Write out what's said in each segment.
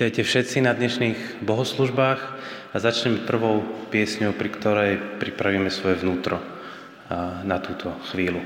Vítajte všetci na dnešných bohoslužbách a začneme prvou piesňou, pri ktorej pripravíme svoje vnútro na túto chvíľu.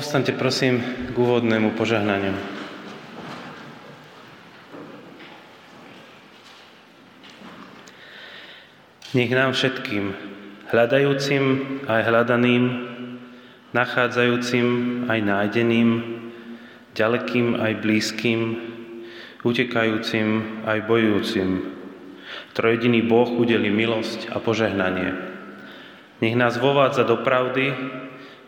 Povstaňte prosím k úvodnému požehnaniu. Nech nám všetkým, hľadajúcim aj hľadaným, nachádzajúcim aj nájdeným, ďalekým aj blízkym, utekajúcim aj bojujúcim, trojediný Boh udeli milosť a požehnanie. Nech nás vovádza do pravdy,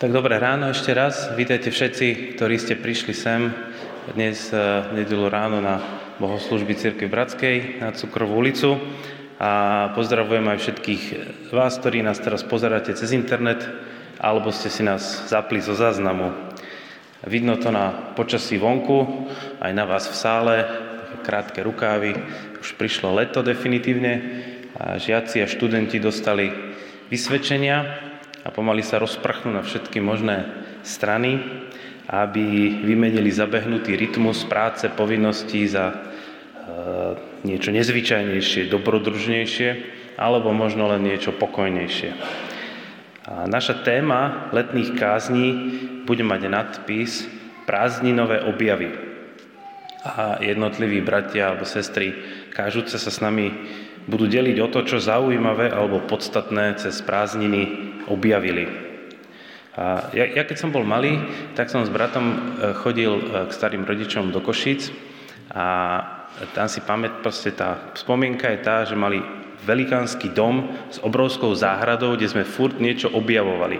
Tak dobré ráno ešte raz. Vítajte všetci, ktorí ste prišli sem dnes v eh, nedelu ráno na bohoslužby Cirkvi Bratskej na Cukrovú ulicu. A pozdravujem aj všetkých vás, ktorí nás teraz pozeráte cez internet, alebo ste si nás zapli zo záznamu. Vidno to na počasí vonku, aj na vás v sále, krátke rukávy. Už prišlo leto definitívne a žiaci a študenti dostali vysvedčenia a pomaly sa rozprchnú na všetky možné strany, aby vymenili zabehnutý rytmus práce, povinností za e, niečo nezvyčajnejšie, dobrodružnejšie, alebo možno len niečo pokojnejšie. A naša téma letných kázní bude mať nadpis Prázdninové objavy. A jednotliví bratia alebo sestry kážuce sa s nami budú deliť o to, čo zaujímavé alebo podstatné cez prázdniny objavili. A ja, ja keď som bol malý, tak som s bratom e, chodil e, k starým rodičom do Košic a tam si pamät, proste tá spomienka je tá, že mali velikánsky dom s obrovskou záhradou, kde sme furt niečo objavovali.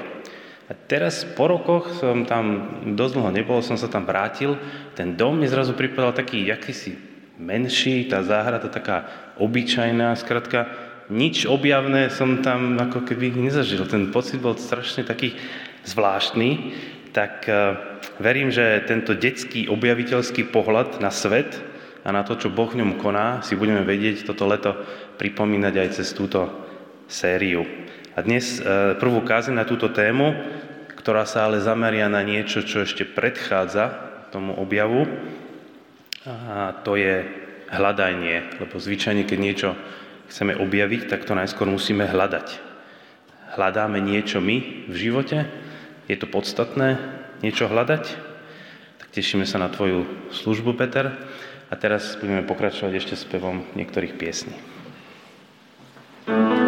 A teraz po rokoch som tam dosť dlho nebol, som sa tam vrátil. Ten dom mi zrazu pripadal taký akýsi menší, tá záhrada taká obyčajná, skratka nič objavné som tam ako keby nezažil. Ten pocit bol strašne taký zvláštny, tak e, verím, že tento detský objaviteľský pohľad na svet a na to, čo Boh v ňom koná, si budeme vedieť toto leto pripomínať aj cez túto sériu. A dnes e, prvú kázeň na túto tému, ktorá sa ale zameria na niečo, čo ešte predchádza tomu objavu, a to je hľadanie, lebo zvyčajne, keď niečo chceme objaviť, tak to najskôr musíme hľadať. Hľadáme niečo my v živote? Je to podstatné niečo hľadať? Tak tešíme sa na tvoju službu, Peter. A teraz budeme pokračovať ešte spevom niektorých piesní. thank you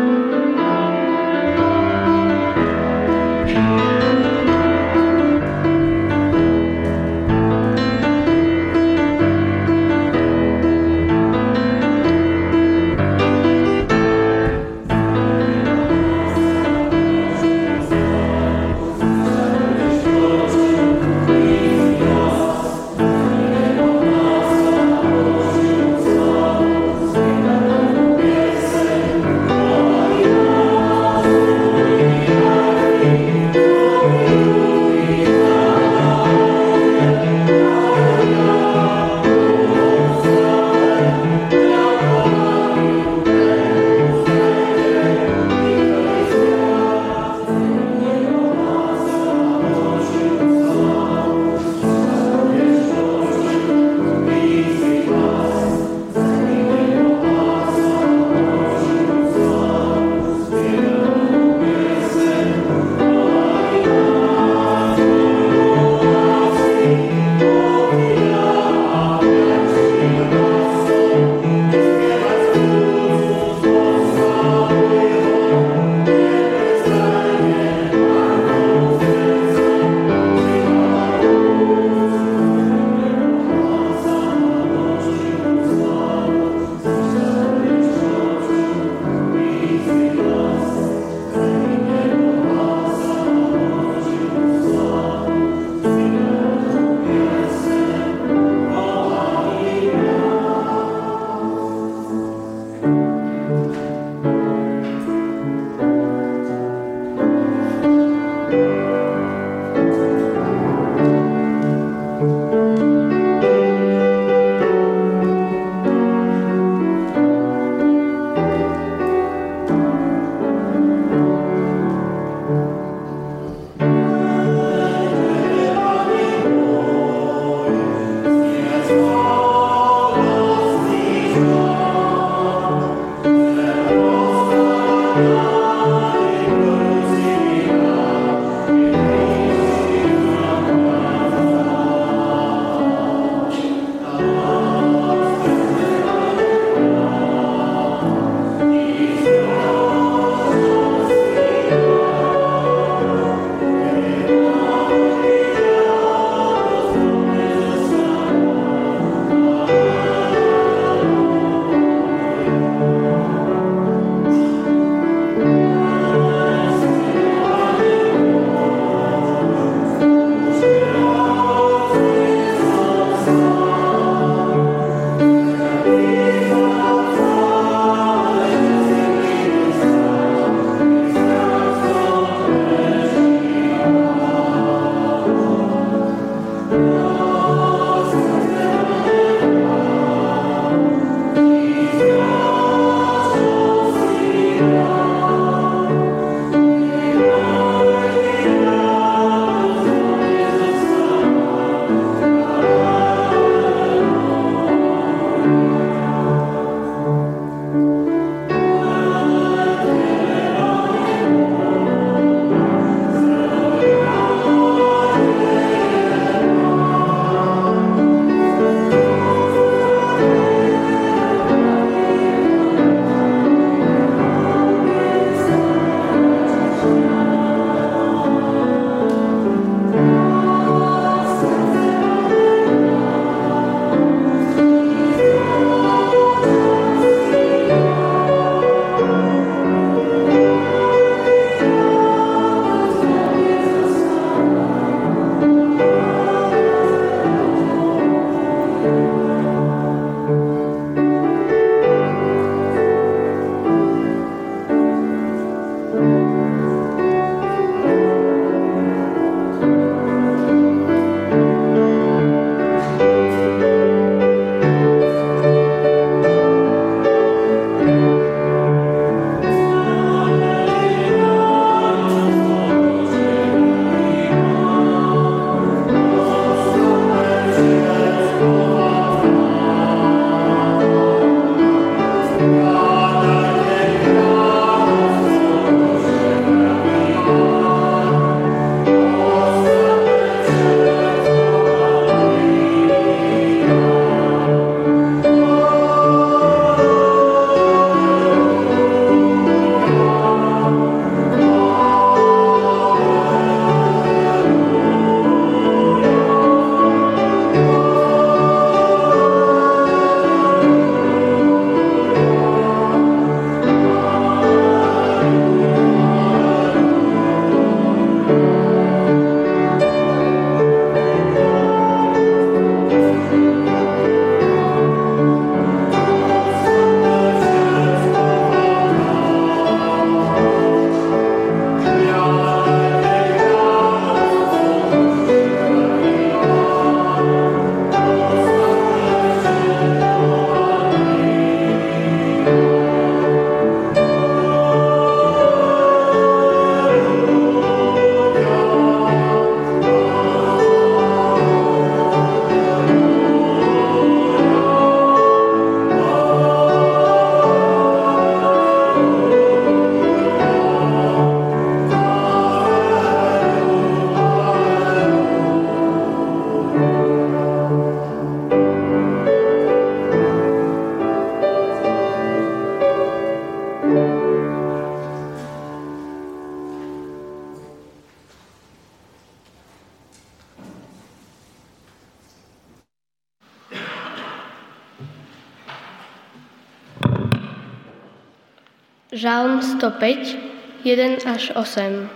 105, 1 až 8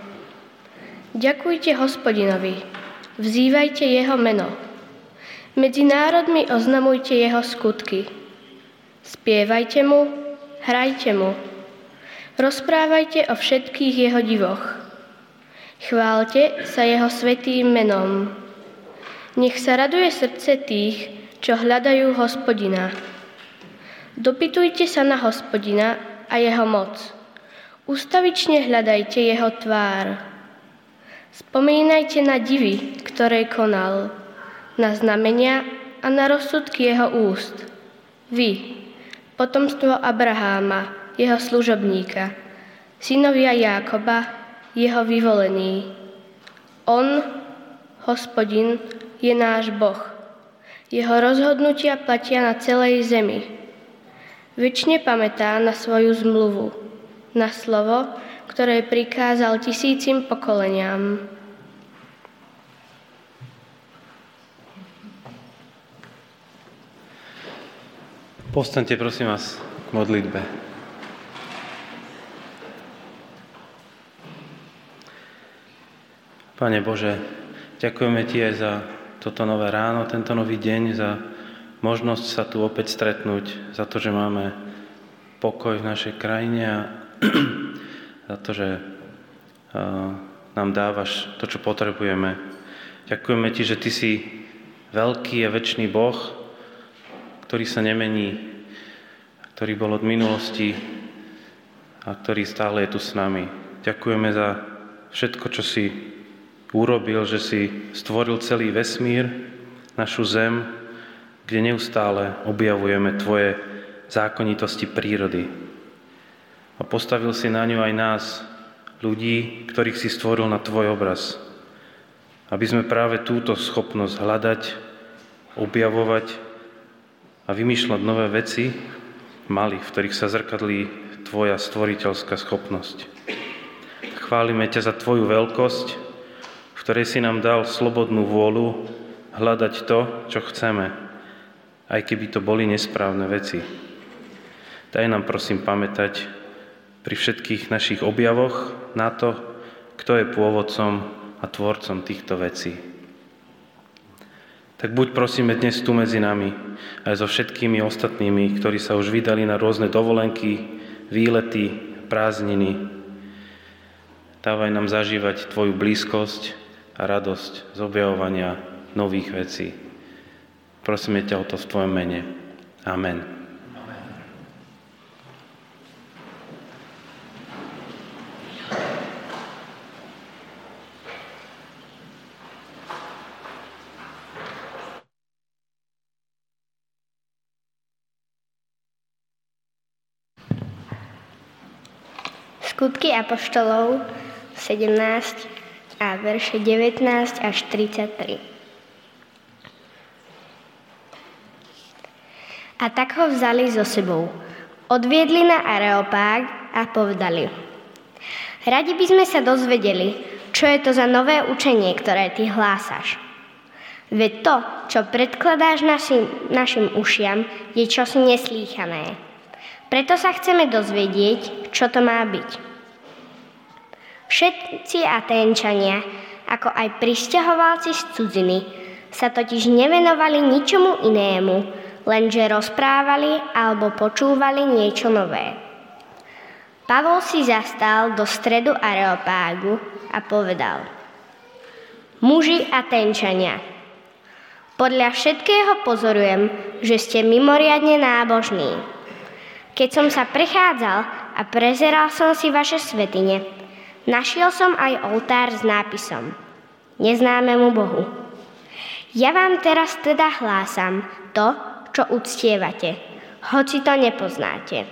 Ďakujte hospodinovi, vzývajte jeho meno. Medzi národmi oznamujte jeho skutky. Spievajte mu, hrajte mu. Rozprávajte o všetkých jeho divoch. Chválte sa jeho svetým menom. Nech sa raduje srdce tých, čo hľadajú hospodina. Dopytujte sa na hospodina a jeho moc. Ustavične hľadajte jeho tvár. Spomínajte na divy, ktoré konal, na znamenia a na rozsudky jeho úst. Vy, potomstvo Abraháma, jeho služobníka, synovia Jákoba, jeho vyvolený. On, hospodin, je náš Boh. Jeho rozhodnutia platia na celej zemi. Vyčne pamätá na svoju zmluvu, na slovo, ktoré prikázal tisícim pokoleniam. Postaňte prosím vás k modlitbe. Pane Bože, ďakujeme Ti aj za toto nové ráno, tento nový deň, za možnosť sa tu opäť stretnúť, za to, že máme pokoj v našej krajine a za to, že nám dávaš to, čo potrebujeme. Ďakujeme Ti, že Ty si veľký a väčší Boh, ktorý sa nemení, ktorý bol od minulosti a ktorý stále je tu s nami. Ďakujeme za všetko, čo si urobil, že si stvoril celý vesmír, našu zem, kde neustále objavujeme Tvoje zákonitosti prírody. A postavil si na ňu aj nás, ľudí, ktorých si stvoril na Tvoj obraz. Aby sme práve túto schopnosť hľadať, objavovať a vymýšľať nové veci mali, v ktorých sa zrkadlí Tvoja stvoriteľská schopnosť. Chválime ťa za Tvoju veľkosť, v ktorej si nám dal slobodnú vôľu hľadať to, čo chceme, aj keby to boli nesprávne veci. Daj nám prosím pamätať pri všetkých našich objavoch na to, kto je pôvodcom a tvorcom týchto vecí. Tak buď prosíme dnes tu medzi nami, aj so všetkými ostatnými, ktorí sa už vydali na rôzne dovolenky, výlety, prázdniny. Dávaj nám zažívať Tvoju blízkosť a radosť z objavovania nových vecí. Prosíme ťa o to v Tvojom mene. Amen. Skutky Apoštolov 17 a verše 19 až 33. A tak ho vzali so sebou. Odviedli na Areopág a povedali. Radi by sme sa dozvedeli, čo je to za nové učenie, ktoré ty hlásaš. Veď to, čo predkladáš našim, našim ušiam, je čosi neslýchané. Preto sa chceme dozvedieť, čo to má byť. Všetci Aténčania, ako aj pristahovalci z cudziny, sa totiž nevenovali ničomu inému, lenže rozprávali alebo počúvali niečo nové. Pavol si zastal do stredu Areopágu a povedal Muži a tenčania, podľa všetkého pozorujem, že ste mimoriadne nábožní. Keď som sa prechádzal a prezeral som si vaše svetine, našiel som aj oltár s nápisom Neznámemu Bohu. Ja vám teraz teda hlásam to, čo uctievate, hoci to nepoznáte.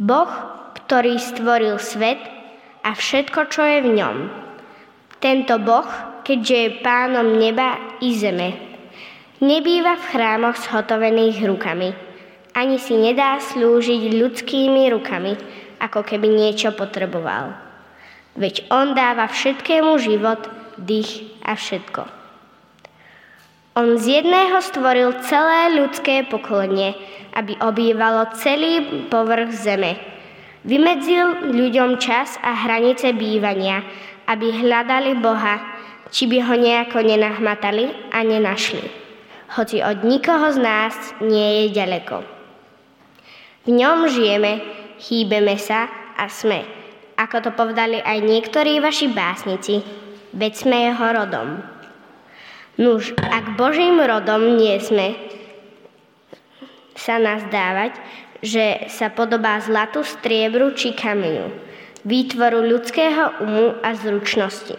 Boh, ktorý stvoril svet a všetko, čo je v ňom. Tento Boh, keďže je pánom neba i zeme, nebýva v chrámoch zhotovených rukami, ani si nedá slúžiť ľudskými rukami, ako keby niečo potreboval. Veď On dáva všetkému život, dých a všetko. On z jedného stvoril celé ľudské pokolenie, aby obývalo celý povrch zeme. Vymedzil ľuďom čas a hranice bývania, aby hľadali Boha, či by ho nejako nenahmatali a nenašli. Hoci od nikoho z nás nie je ďaleko. V ňom žijeme, hýbeme sa a sme, ako to povedali aj niektorí vaši básnici, veď sme jeho rodom. Nuž, ak Božím rodom nie sme, sa nás dávať, že sa podobá zlatu, striebru či kameňu, výtvoru ľudského umu a zručnosti.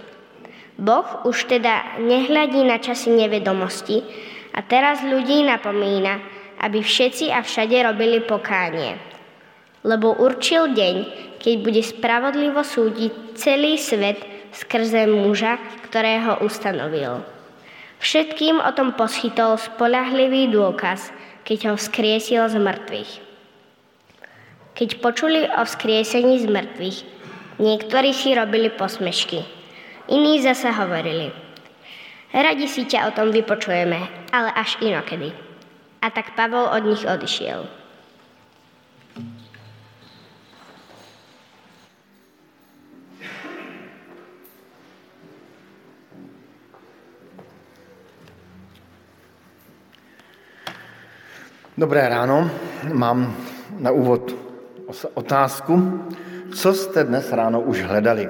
Boh už teda nehľadí na časy nevedomosti a teraz ľudí napomína, aby všetci a všade robili pokánie. Lebo určil deň, keď bude spravodlivo súdiť celý svet skrze muža, ktorého ustanovil. Všetkým o tom poskytol spolahlivý dôkaz, keď ho vzkriesil z mŕtvych. Keď počuli o vzkriesení z mŕtvych, niektorí si robili posmešky, iní zase hovorili. Radi si ťa o tom vypočujeme, ale až inokedy. A tak Pavol od nich odišiel. Dobré ráno. Mám na úvod otázku, co jste dnes ráno už hledali?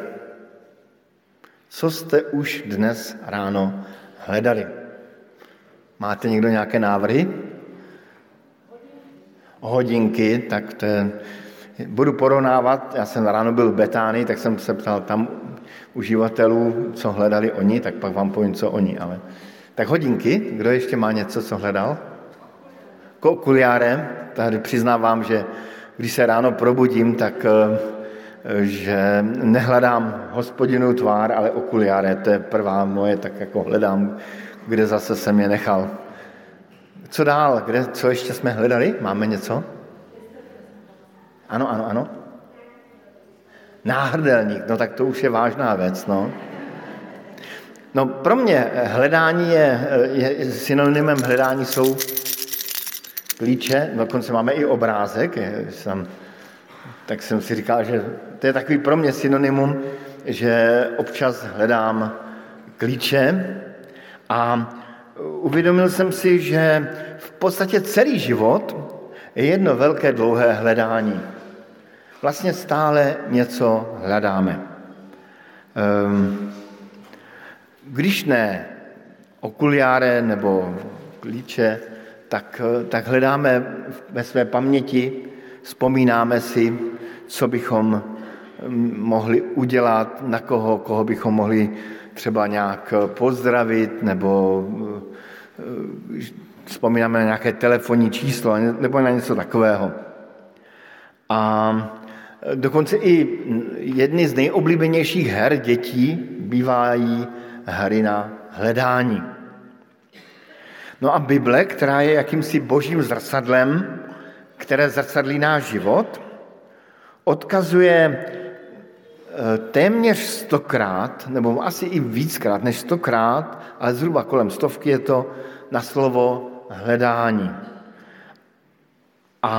Co jste už dnes ráno hledali? Máte někdo nějaké návrhy? Hodinky, tak to je, budu porovnávat, já jsem ráno byl v Betánii, tak jsem se ptal tam uživatelů, co hledali oni, tak pak vám povím, co oni, ale... Tak hodinky, kdo ještě má něco, co hledal? Okuliáre, tady přiznávám, že když se ráno probudím, tak eh, že nehledám hospodinu tvár, ale okuliáre, to je prvá moje, tak jako hledám, kde zase jsem je nechal. Co dál? Kde, co ještě jsme hledali? Máme něco? Ano, ano, ano. Náhrdelník, no tak to už je vážná věc, no. No pro mě hledání je, je synonymem hledání jsou klíče, dokonce máme i obrázek, jsem, tak jsem si říkal, že to je takový pro mě synonymum, že občas hledám klíče a uvědomil jsem si, že v podstatě celý život je jedno velké dlouhé hledání. Vlastně stále něco hledáme. Ehm, když ne okuliáre nebo klíče, tak, tak hledáme ve své paměti, vzpomínáme si, co bychom mm, mohli udělat, na koho, koho bychom mohli třeba nějak pozdravit, nebo eh, vzpomínáme na nějaké telefonní číslo nebo na něco takového. A dokonce i jedny z nejoblíbenějších her dětí bývají hry na hledání. No a Bible, která je jakýmsi božím zrcadlem, které zrcadlí náš život, odkazuje eh, téměř stokrát, nebo asi i víckrát než stokrát, ale zhruba kolem stovky je to na slovo hledání. A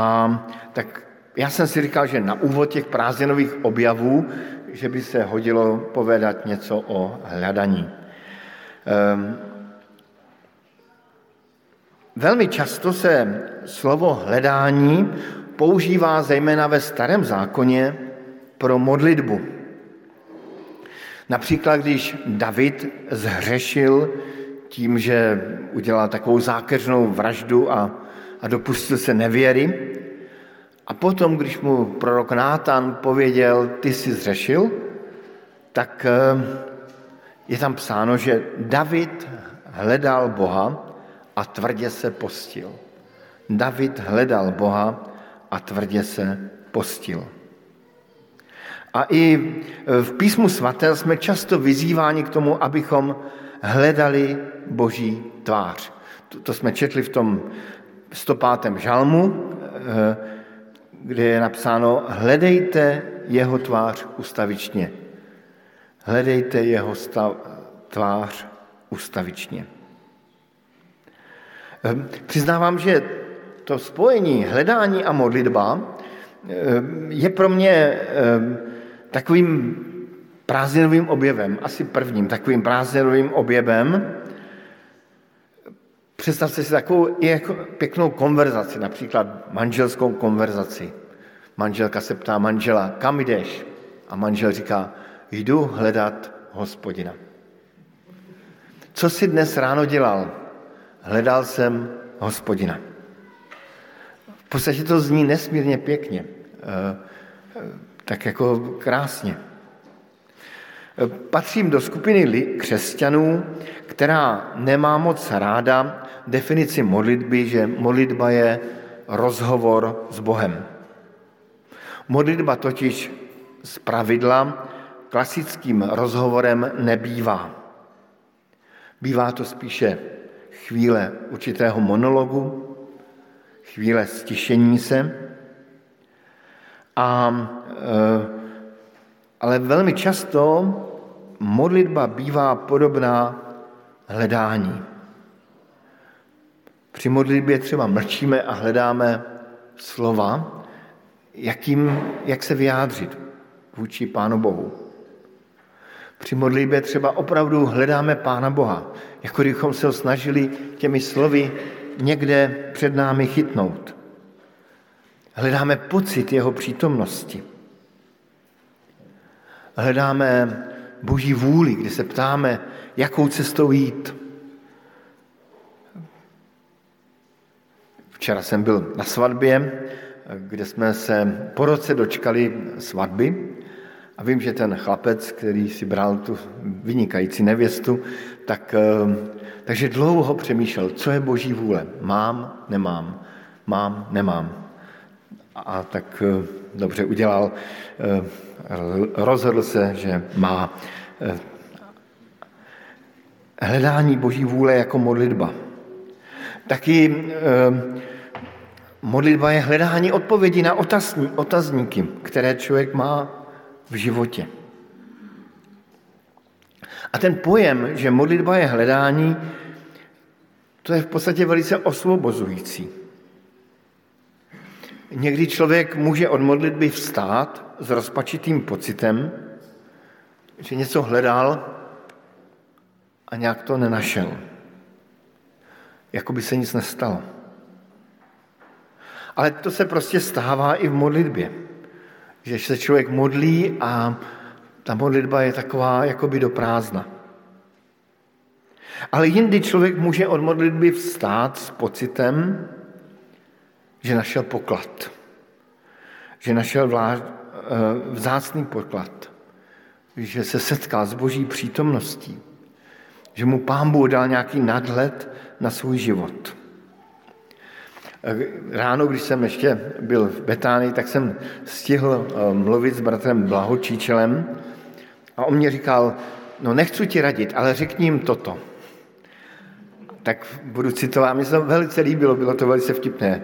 tak já jsem si říkal, že na úvod těch prázdninových objavů, že by se hodilo povedat něco o hledaní. Um, Velmi často se slovo hledání používá zejména ve starém zákoně pro modlitbu. Například, když David zhřešil tím, že udělal takovou zákeřnou vraždu a, a dopustil se nevěry, a potom, když mu prorok Nátan pověděl, ty jsi zřešil, tak eh, je tam psáno, že David hledal Boha a tvrdě se postil. David hledal Boha a tvrdě se postil. A i v písmu svaté jsme často vyzýváni k tomu, abychom hledali Boží tvář. To, to jsme četli v tom 105. žalmu, eh, kde je napsáno hledejte jeho tvář ustavičně. Hledejte jeho stav, tvář ustavičně. Ehm, přiznávám, že to spojení hledání a modlitba je pro mě takovým prázdninovým objevem, asi prvním takovým prázdninovým objevem. Představte si takovou i jako pěknou konverzaci, například manželskou konverzaci. Manželka se ptá manžela, kam jdeš? A manžel říká, jdu hledat hospodina. Co jsi dnes ráno dělal? Hledal jsem hospodina. V podstatě to zní nesmírně pěkně, eh, eh, tak jako krásně. Patřím do skupiny křesťanů, která nemá moc ráda definici modlitby, že modlitba je rozhovor s Bohem. Modlitba totiž z pravidla klasickým rozhovorem nebývá. Bývá to spíše chvíle určitého monologu, chvíle stišení se, a, e, ale velmi často modlitba bývá podobná hledání. Při modlitbě třeba mlčíme a hledáme slova, jakým, jak se vyjádřit vůči Pánu Bohu. Při modlitbě třeba opravdu hledáme Pána Boha, jako kdybychom se ho snažili těmi slovy někde před námi chytnout. Hledáme pocit jeho přítomnosti. Hledáme boží vůli, kdy se ptáme, jakou cestou jít. Včera jsem byl na svatbě, kde jsme se po roce dočkali svatby a vím, že ten chlapec, který si bral tu vynikající nevěstu, tak, eh, takže dlouho přemýšlel, co je boží vůle. Mám, nemám, mám, nemám. A tak eh, dobře udělal, eh, rozhodl se, že má hledání boží vůle jako modlitba. Taky modlitba je hledání odpovědi na otazníky, které člověk má v životě. A ten pojem, že modlitba je hledání, to je v podstatě velice osvobozující. Někdy člověk může od modlitby vstát s rozpačitým pocitem, že něco hledal a nějak to nenašel. Jako by se nic nestalo. Ale to se prostě stává i v modlitbě. Že se člověk modlí a ta modlitba je taková jakoby do prázdna. Ale jindy člověk může od modlitby vstát s pocitem, že našel poklad. Že našel eh, vzácný poklad. Že se setkal s boží přítomností. Že mu pán Bůh dal nějaký nadhled na svůj život. Ráno, když jsem ještě byl v Betánii, tak jsem stihl eh, mluvit s bratrem Blahočíčelem a on mě říkal, no nechci ti radit, ale řekni jim toto. Tak budu citovat, mi se to velice líbilo, bylo to velice vtipné.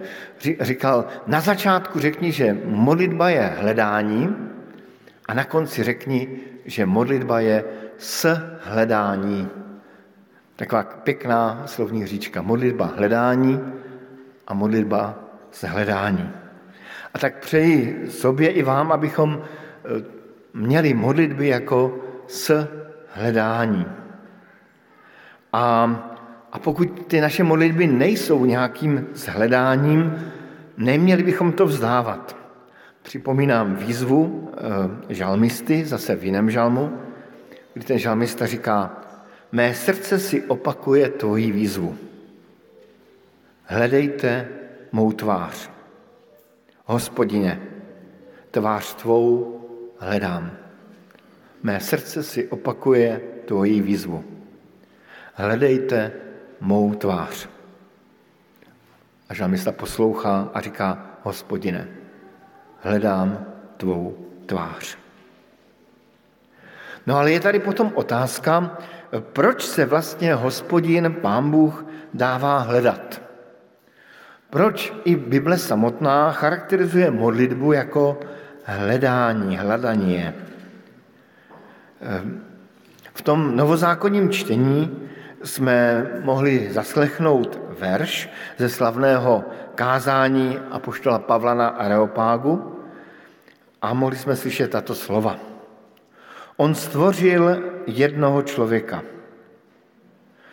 Říkal, na začátku řekni, že modlitba je hledání a na konci řekni, že modlitba je s hledání. Taková pěkná slovní říčka. Modlitba hledání a modlitba z hledání. A tak přeji sobě i vám, abychom eh, měli modlitby jako s hledání. A, a pokud ty naše modlitby nejsou nějakým shledáním, neměli bychom to vzdávat. Připomínám výzvu e, žalmisty, zase v jiném žalmu, kdy ten žalmista říká, mé srdce si opakuje tvoji výzvu hledejte mou tvář. Hospodine, tvář tvou hledám. Mé srdce si opakuje tvoji výzvu. Hledejte mou tvář. A žalmista poslouchá a říká, hospodine, hledám tvou tvář. No ale je tady potom otázka, proč se vlastně hospodin, pán Bůh, dává hledat. Proč i Bible samotná charakterizuje modlitbu jako hledání, hledání? V tom novozákonním čtení jsme mohli zaslechnout verš ze slavného kázání apoštola Pavla na Areopágu, a mohli jsme slyšet tato slova. On stvořil jednoho člověka,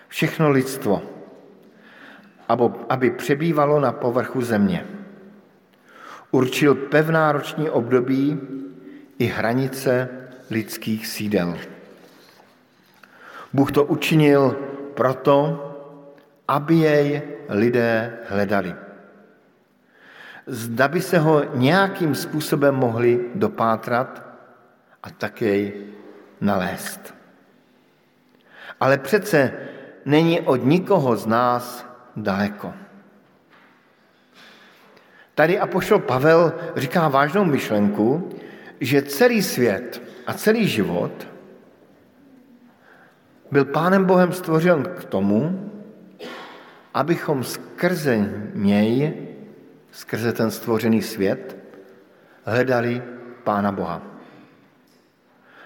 všechno lidstvo, aby přebývalo na povrchu země. Určil pevná roční období i hranice lidských sídel. Bůh to učinil proto, aby jej lidé hledali. Zda by se ho nějakým způsobem mohli dopátrat a tak jej nalézt. Ale přece není od nikoho z nás daleko. Tady apoštol Pavel říká vážnou myšlenku, že celý svět a celý život byl Pánem Bohem stvořen k tomu, abychom skrze něj, skrze ten stvořený svět, hledali Pána Boha.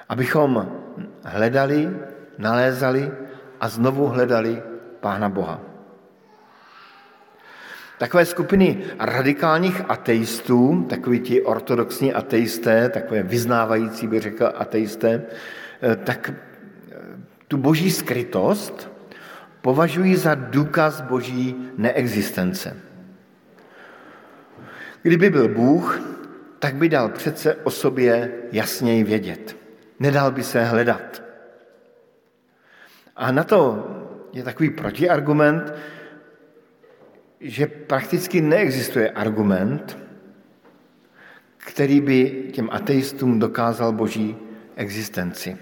Abychom hledali, nalézali a znovu hledali Pána Boha. Takové skupiny radikálních ateistů, takový ti ortodoxní ateisté, takové vyznávající, by řekl ateisté, eh, tak eh, tu boží skrytost považují za důkaz boží neexistence. Kdyby byl Bůh, tak by dal přece o sobě jasněji vědět. Nedal by se hledat. A na to je takový protiargument, že prakticky neexistuje argument, který by těm ateistům dokázal boží existenci.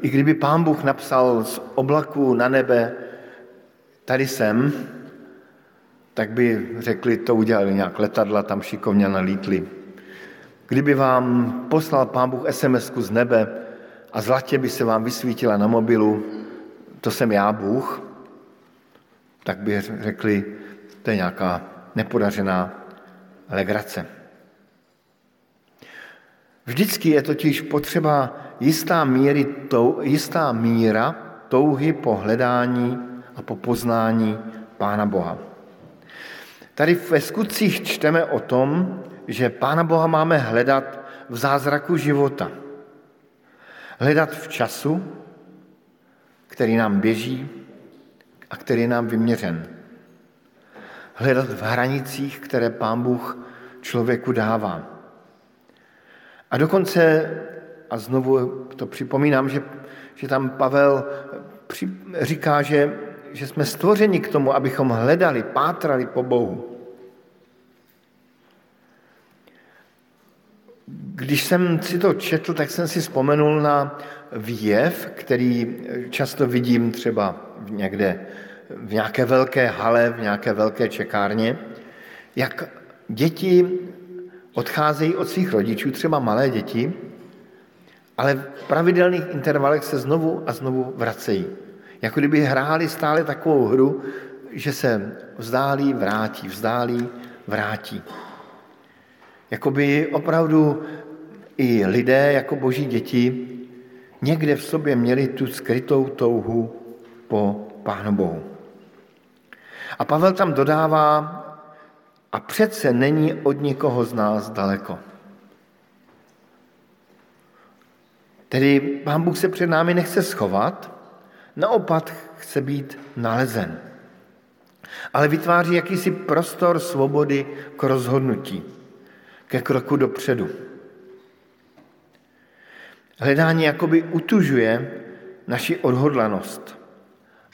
I kdyby pán Bůh napsal z oblaku na nebe, tady jsem, tak by řekli, to udělali nějak letadla, tam šikovně nalítli. Kdyby vám poslal pán Bůh sms z nebe a zlatě by se vám vysvítila na mobilu, to jsem já, Bůh, tak by řekli, to je nějaká nepodařená legrace. Vždycky je totiž potřeba jistá, míry, tou, jistá míra touhy po hledání a po poznání Pána Boha. Tady ve skutcích čteme o tom, že Pána Boha máme hledat v zázraku života. Hledat v času, který nám běží, a který je nám vyměřen. Hledat v hranicích, které Pán Bůh člověku dává. A dokonce, a znovu to připomínám, že, že tam Pavel při, říká, že, že jsme stvořeni k tomu, abychom hledali, pátrali po Bohu. Když jsem si to četl, tak jsem si vzpomenul na výjev, který často vidím třeba někde v nějaké velké hale, v nějaké velké čekárně, jak děti odcházejí od svých rodičů, třeba malé děti, ale v pravidelných intervalech se znovu a znovu vracejí. Jako kdyby hráli stále takovou hru, že se vzdálí, vrátí, vzdálí, vrátí. Jakoby opravdu i lidé jako boží děti někde v sobě měli tu skrytou touhu po Pánu Bohu. A Pavel tam dodává, a přece není od nikoho z nás daleko. Tedy Pán Bůh se před námi nechce schovat, naopak chce být nalezen. Ale vytváří jakýsi prostor svobody k rozhodnutí, ke kroku dopředu. Hledání jakoby utužuje naši odhodlanost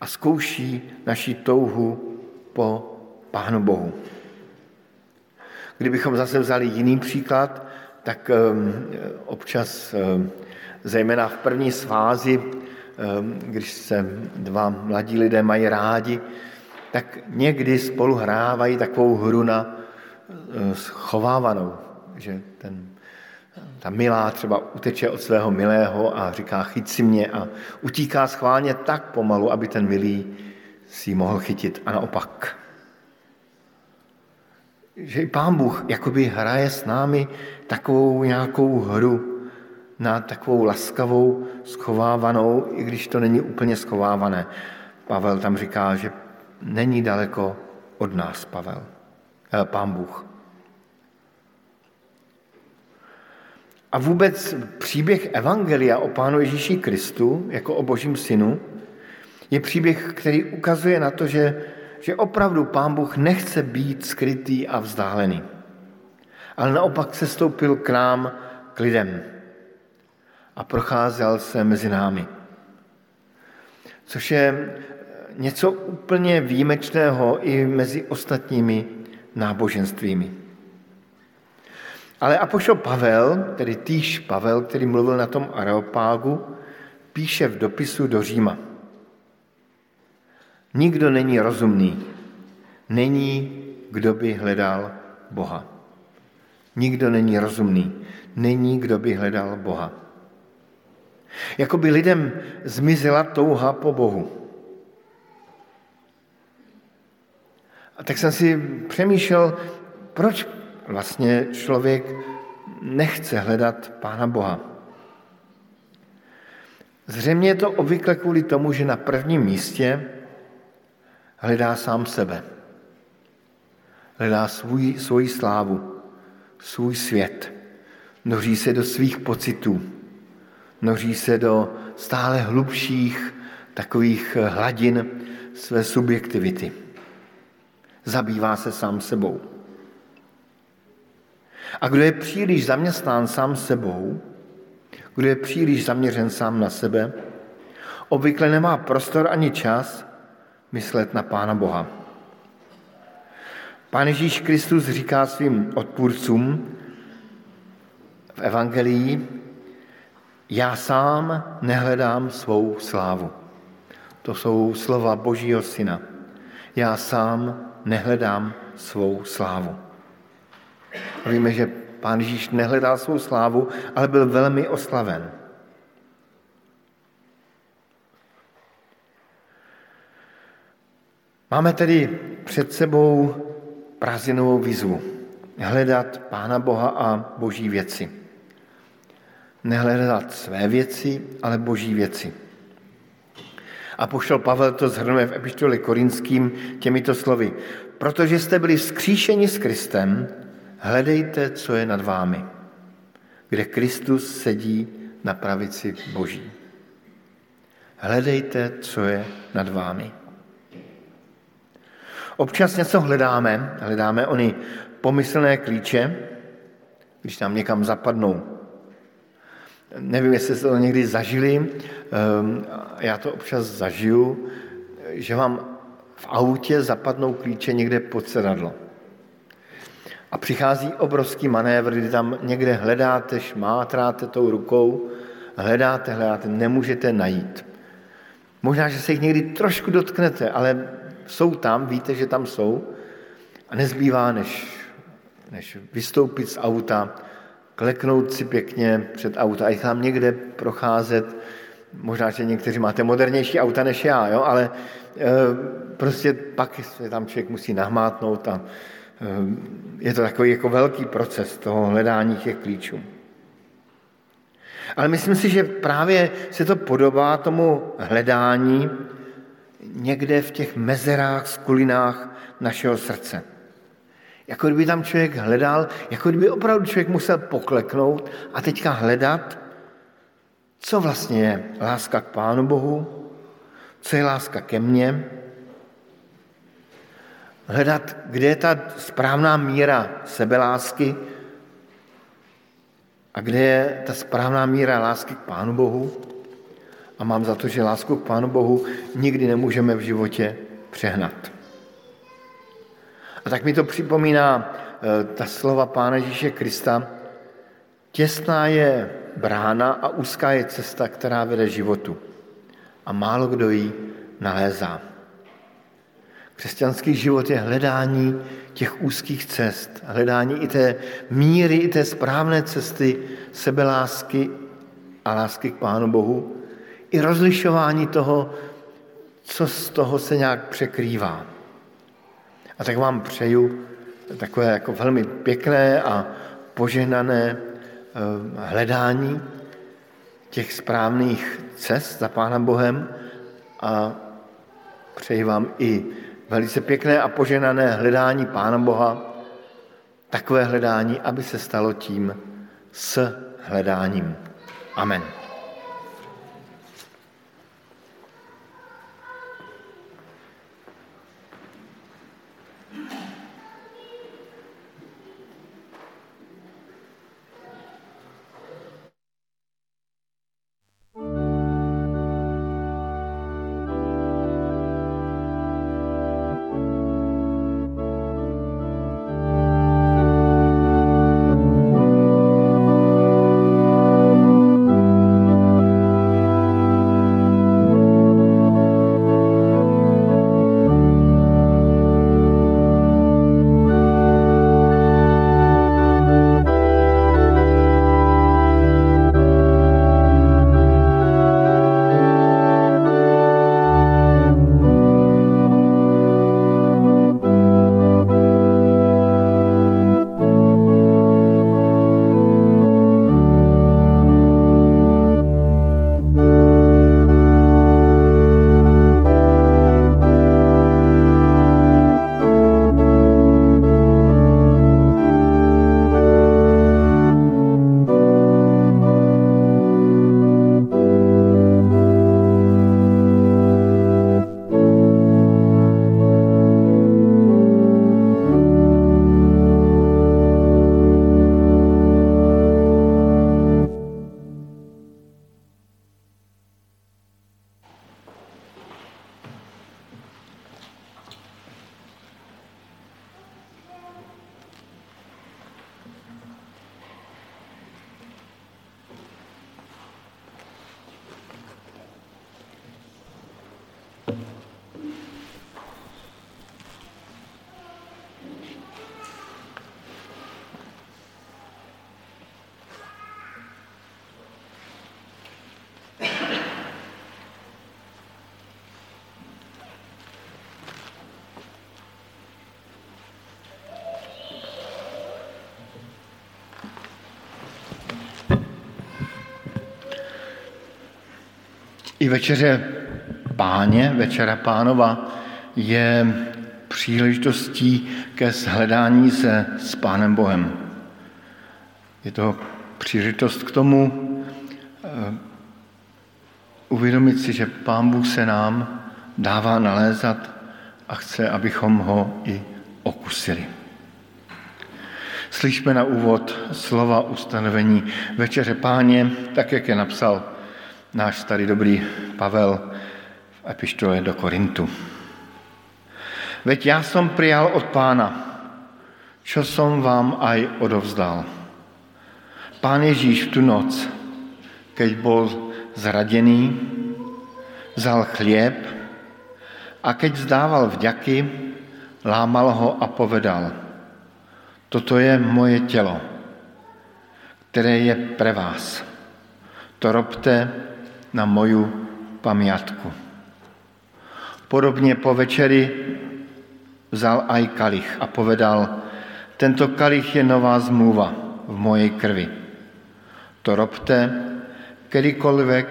a zkouší naši touhu po Pánu Bohu. Kdybychom zase vzali jiný příklad, tak ehm, občas, ehm, zejména v první svázi, ehm, když se dva mladí lidé mají rádi, tak někdy spolu hrávají takovou hru na schovávanou, že ten ta milá třeba uteče od svého milého a říká chyť si mě a utíká schválně tak pomalu, aby ten milý si ji mohl chytit a naopak. Že i Pán Bůh jakoby hraje s námi takovou nějakou hru na takovou laskavou, schovávanou, i když to není úplně schovávané. Pavel tam říká, že není daleko od nás, Pavel, eh, Pán Bůh. A vůbec příběh Evangelia o Pánu Ježíši Kristu jako o Božím synu je příběh, který ukazuje na to, že, že opravdu Pán Bůh nechce být skrytý a vzdálený. Ale naopak se stoupil k nám, k lidem a procházel se mezi námi. Což je něco úplně výjimečného i mezi ostatními náboženstvími. Ale apoštol Pavel, tedy týž Pavel, který mluvil na tom Areopágu, píše v dopisu do Říma. Nikdo není rozumný, není, kdo by hledal Boha. Nikdo není rozumný, není, kdo by hledal Boha. Jakoby lidem zmizela touha po Bohu. A tak jsem si přemýšlel, proč vlastně člověk nechce hledat Pána Boha. Zřejmě je to obvykle kvůli tomu, že na prvním místě hledá sám sebe. Hledá svůj, svoji slávu, svůj svět. Noří se do svých pocitů. Noří se do stále hlubších takových hladin své subjektivity. Zabývá se sám sebou. A kdo je příliš zaměstnán sám sebou, kdo je příliš zaměřen sám na sebe, obvykle nemá prostor ani čas myslet na Pána Boha. Pán Ježíš Kristus říká svým odpůrcům v Evangelii, já sám nehledám svou slávu. To jsou slova Božího Syna. Já sám nehledám svou slávu. A víme, že pán Ježíš nehledal svou slávu, ale byl velmi oslaven. Máme tedy před sebou prázdninovou výzvu. Hledat Pána Boha a boží věci. Nehledat své věci, ale boží věci. A pošel Pavel to zhrnuje v epištoli korinským těmito slovy. Protože jste byli vzkříšeni s Kristem, hledejte, co je nad vámi, kde Kristus sedí na pravici Boží. Hledejte, co je nad vámi. Občas něco hledáme, hledáme oni pomyslné klíče, když nám někam zapadnou. Nevím, jestli jste to někdy zažili, ehm, já to občas zažiju, že vám v autě zapadnou klíče někde pod sedadlo. A přichází obrovský manévr, kdy tam někde hledáte, šmátráte tou rukou, hledáte, hledáte, nemůžete najít. Možná, že se jich někdy trošku dotknete, ale jsou tam, víte, že tam jsou a nezbývá, než, než vystoupit z auta, kleknout si pěkně před auta a jich tam někde procházet. Možná, že někteří máte modernější auta než já, jo? ale e, prostě pak se tam člověk musí nahmátnout a Eh, je to takový jako velký proces toho hledání těch klíčů. Ale myslím si, že právě se to podobá tomu hledání někde v těch mezerách, skulinách našeho srdce. Jako kdyby tam člověk hledal, jako kdyby opravdu člověk musel pokleknout a teďka hledat, co vlastně je láska k Pánu Bohu, co je láska ke mně, hledat, kde je ta správná míra sebelásky a kde je ta správná míra lásky k Pánu Bohu. A mám za to, že lásku k Pánu Bohu nikdy nemůžeme v životě přehnat. A tak mi to připomíná eh, ta slova Pána Ježíše Krista. Těsná je brána a úzká je cesta, která vede životu. A málo kdo ji nalézá. Křesťanský život je hledání těch úzkých cest, hledání i té míry, i té správné cesty sebelásky a lásky k Pánu Bohu, i rozlišování toho, co z toho se nějak překrývá. A tak vám přeju takové jako velmi pěkné a požehnané eh, hledání těch správných cest za Pána Bohem a přeji vám i velice pěkné a poženané hledání Pána Boha, takové hledání, aby se stalo tím s hledáním. Amen. I večeře páně, večera pánova, je příležitostí ke shledání se s Pánem Bohem. Je to příležitost k tomu uh, uvědomit si, že Pán Bůh se nám dává nalézat a chce, abychom ho i okusili. Slyšme na úvod slova ustanovení Večeře páně, tak jak je napsal náš starý dobrý Pavel v epištole do Korintu. Veď já jsem přijal od pána, čo som vám aj odovzdal. Pán Ježíš v tu noc, keď bol zradený, vzal chlieb a keď zdával vďaky, lámal ho a povedal, toto je moje tělo, které je pre vás. To robte na moju pamiatku. Podobně po večeri vzal aj kalich a povedal, tento kalich je nová zmluva v mojej krvi. To robte, kedykoľvek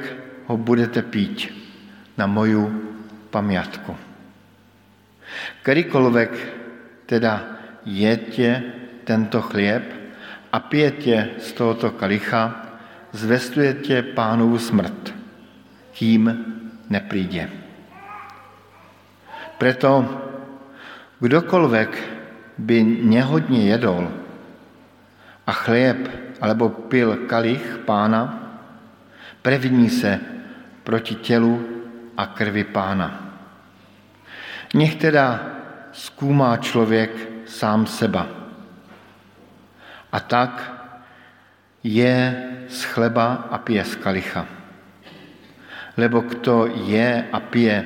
ho budete pít na moju pamiatku. Kedykoľvek teda jete tento chlieb a pijete z tohoto kalicha, zvestujete pánovu smrt kým nepríde. Preto kdokoľvek by nehodně jedol a chlieb alebo pil kalich pána, previní se proti tělu a krvi pána. Nech teda zkoumá člověk sám seba. A tak je z chleba a pije z kalicha lebo kdo je a pije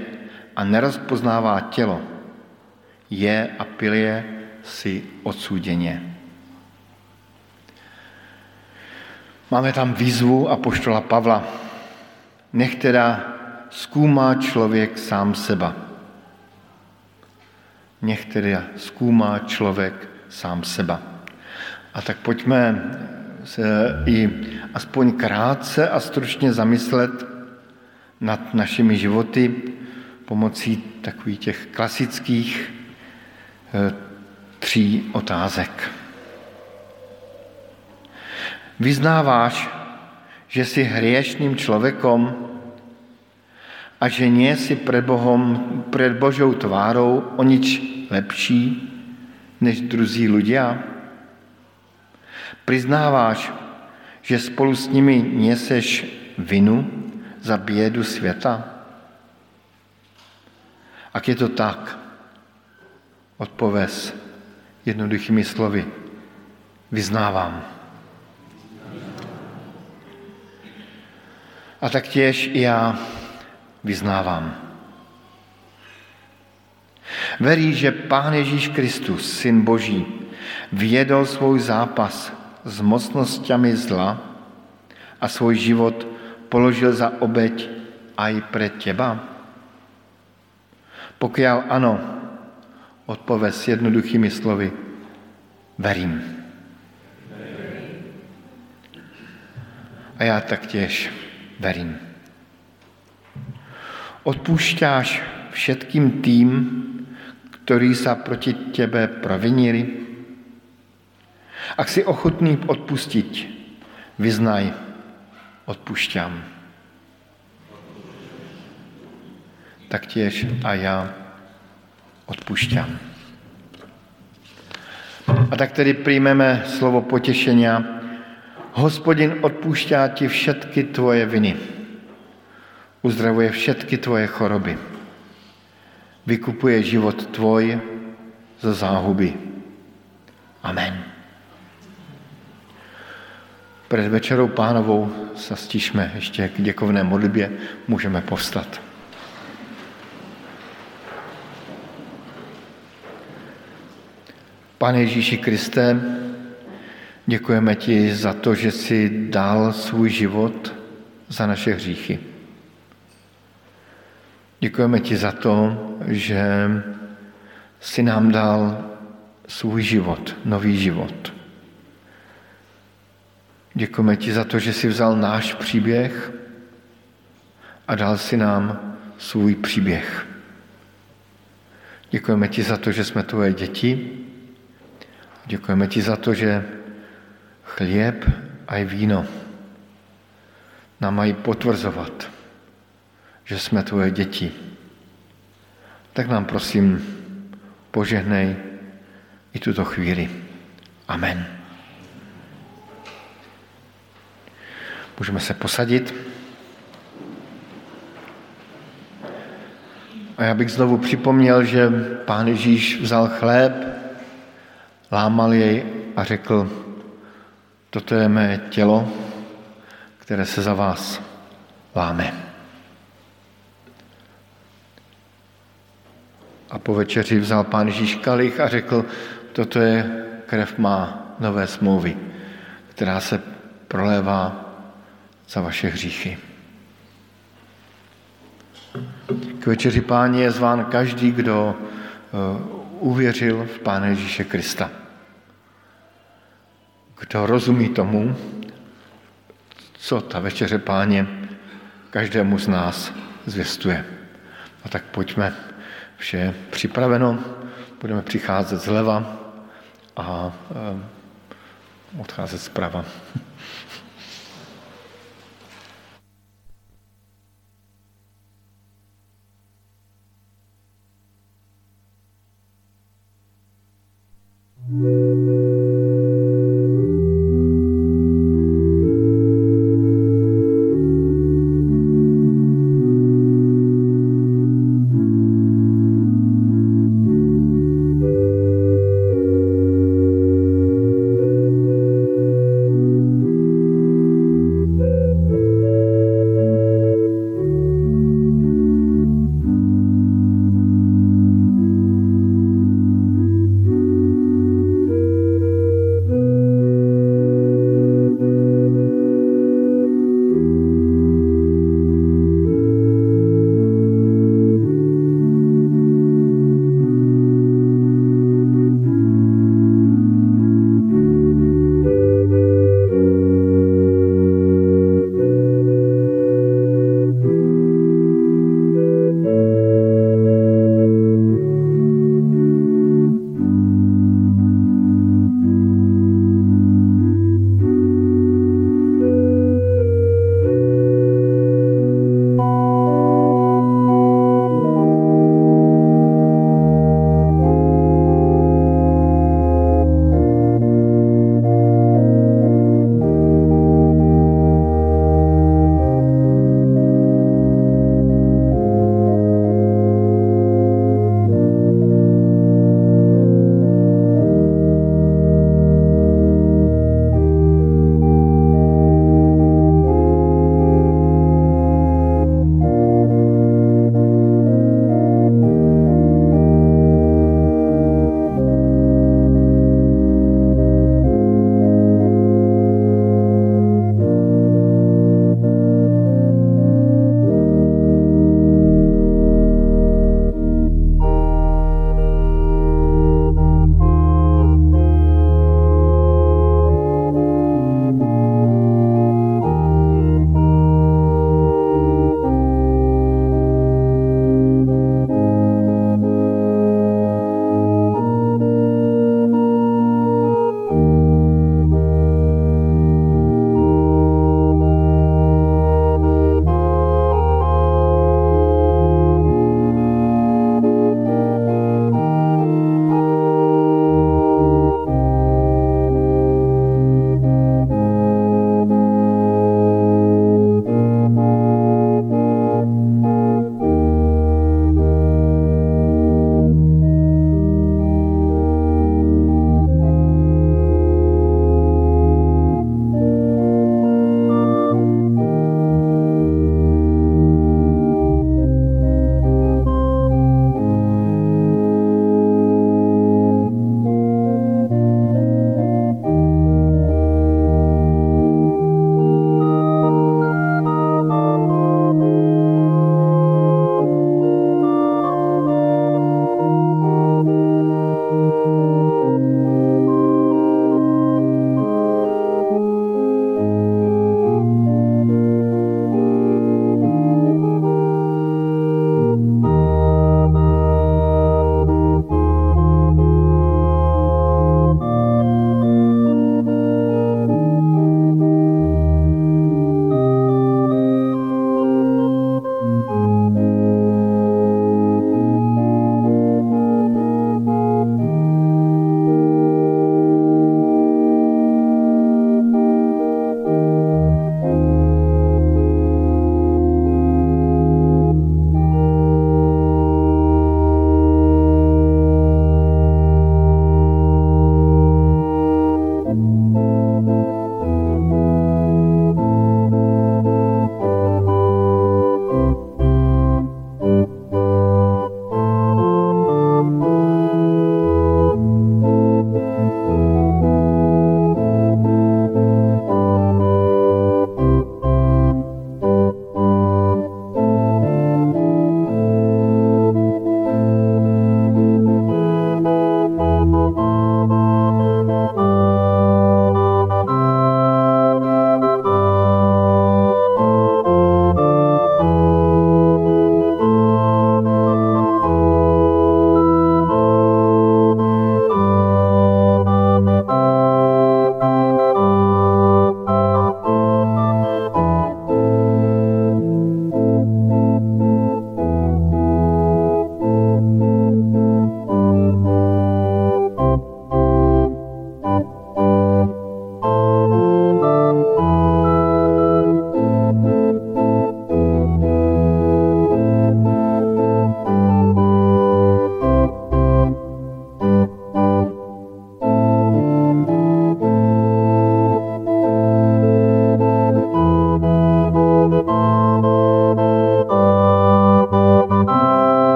a nerozpoznává tělo, je a pije si odsúdeně. Máme tam výzvu a poštola Pavla. Nech teda zkoumá člověk sám seba. Nech teda zkoumá člověk sám seba. A tak pojďme se i aspoň krátce a stručně zamyslet nad našimi životy pomocí takových těch klasických eh, tří otázek. Vyznáváš, že jsi hriešným človekom a že nie si pred, Bohom, pred Božou tvárou o nič lepší než druzí ľudia? Priznáváš, že spolu s nimi neseš vinu za biedu světa? Ak je to tak, odpověz jednoduchými slovy. Vyznávám. A tak těž i já vyznávám. Verí, že Pán Ježíš Kristus, Syn Boží, vědol svůj zápas s mocnosťami zla a svůj život položil za obeď aj pre teba? Pokud ano, odpověz jednoduchými slovy, verím. A já taktěž verím. Odpúšťáš všetkým tým, ktorí sa proti tebe provinili? Ak si ochotný odpustiť, vyznaj, odpušťám. Taktiež a já odpušťám. A tak tedy přijmeme slovo potěšenia. Hospodin odpušťá ti všetky tvoje viny. Uzdravuje všetky tvoje choroby. Vykupuje život tvoj ze záhuby. Amen. Před večerou pánovou se stišme ještě k děkovné modlitbě, můžeme povstat. Pane Ježíši Kriste, děkujeme ti za to, že jsi dal svůj život za naše hříchy. Děkujeme ti za to, že jsi nám dal svůj život, nový život. Děkujeme ti za to, že jsi vzal náš příběh a dal si nám svůj příběh. Děkujeme ti za to, že jsme tvoje děti. Děkujeme ti za to, že chlieb a i víno nám mají potvrzovat, že jsme tvoje děti. Tak nám prosím požehnej i tuto chvíli. Amen. Můžeme se posadit. A já bych znovu připomněl, že pán Ježíš vzal chléb, lámal jej a řekl, toto je mé tělo, které se za vás láme. A po večeři vzal pán Ježíš kalich a řekl, toto je krev má nové smlouvy, která se prolévá za vaše hříchy. K večeři páni je zván každý, kdo eh, uvěřil v Pána Ježíše Krista. Kdo rozumí tomu, co ta večeře páně každému z nás zvěstuje. A tak pojďme, vše je připraveno, budeme přicházet zleva a eh, odcházet zprava. Música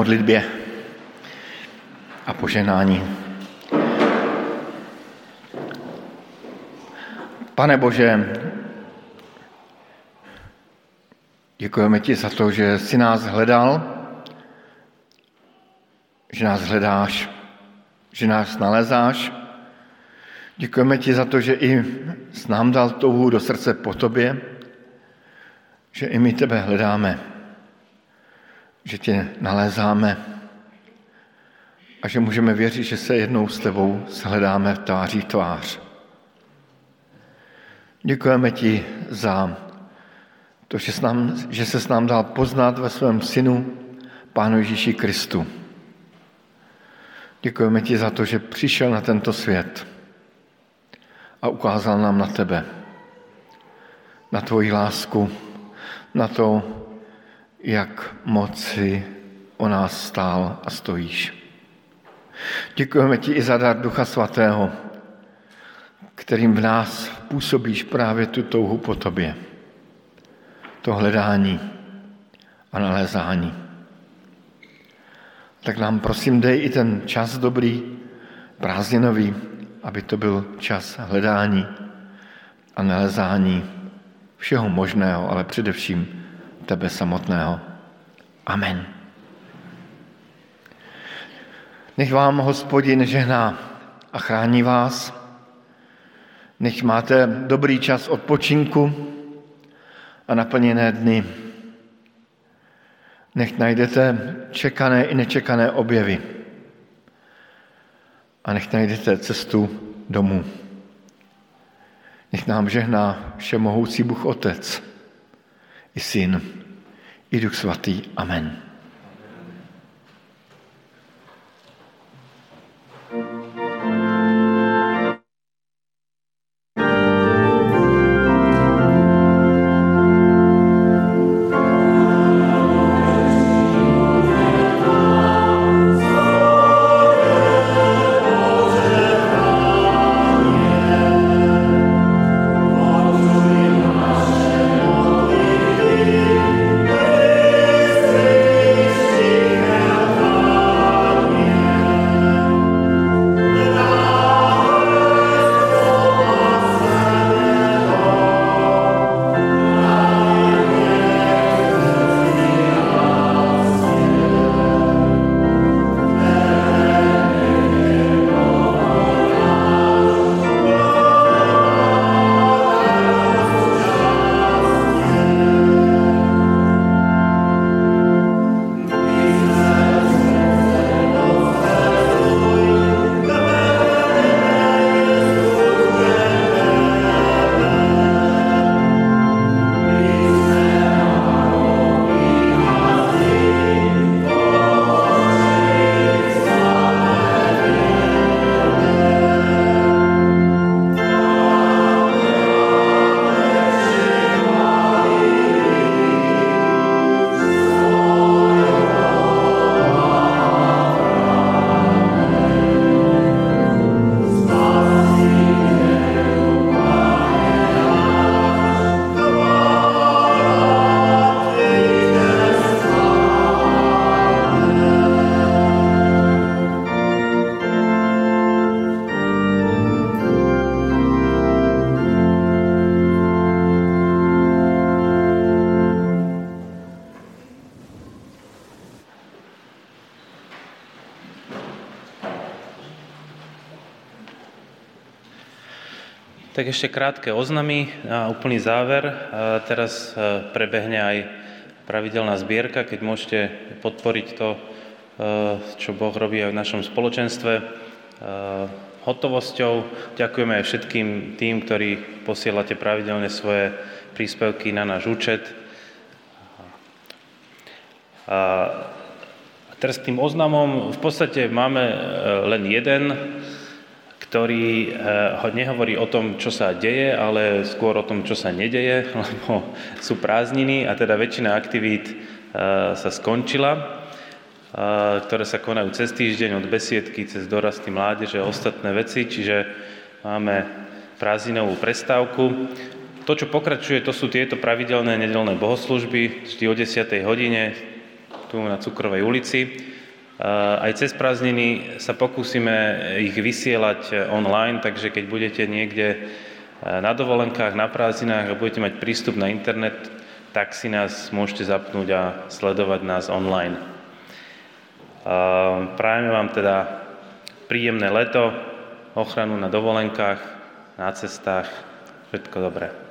modlitbě a poženání. Pane Bože, děkujeme ti za to, že jsi nás hledal, že nás hledáš, že nás nalezáš. Děkujeme ti za to, že i s nám dal touhu do srdce po tobě, že i my tebe hledáme, že tě nalézáme a že můžeme věřit, že se jednou s tebou shledáme tváří tvář. Děkujeme ti za to, že, nám, že se s nám dal poznat ve svém synu, Pánu Ježíši Kristu. Děkujeme ti za to, že přišel na tento svět a ukázal nám na tebe, na tvoji lásku, na to, jak moci o nás stál a stojíš. Děkujeme ti i za dar Ducha Svatého, kterým v nás působíš právě tu touhu po tobě. To hledání a nalézání. Tak nám prosím dej i ten čas dobrý, prázdninový, aby to byl čas hledání a nalezání všeho možného, ale především tebe samotného. Amen. Nech vám hospodin žehná a chrání vás. Nech máte dobrý čas odpočinku a naplněné dny. Nech najdete čekané i nečekané objevy. A nech najdete cestu domů. Nech nám žehná všemohoucí Bůh Otec, i Syn, i Duch Svatý. Amen. Ešte krátke oznamy a úplný záver. Teraz e, prebehne aj pravidelná zbierka, keď môžete podporiť to, e, čo Boh robí aj v našom spoločenstve e, hotovosťou. Ďakujeme aj všetkým tým, ktorí posielate pravidelne svoje príspevky na náš účet. A teraz k tým oznamom. V podstate máme len jeden ktorý eh, nehovorí o tom, čo sa deje, ale skôr o tom, čo sa nedeje, lebo sú prázdniny a teda väčšina aktivít eh, sa skončila, eh, ktoré sa konajú cez týždeň od besiedky cez dorasty mládeže a ostatné veci, čiže máme prázdninovú prestávku. To, čo pokračuje, to sú tieto pravidelné nedelné bohoslužby, vždy o 10. hodine, tu na Cukrovej ulici. Aj cez prázdniny sa pokúsime ich vysielať online, takže keď budete niekde na dovolenkách, na prázdninách a budete mať prístup na internet, tak si nás môžete zapnúť a sledovať nás online. Prajeme vám teda príjemné leto, ochranu na dovolenkách, na cestách, všetko dobré.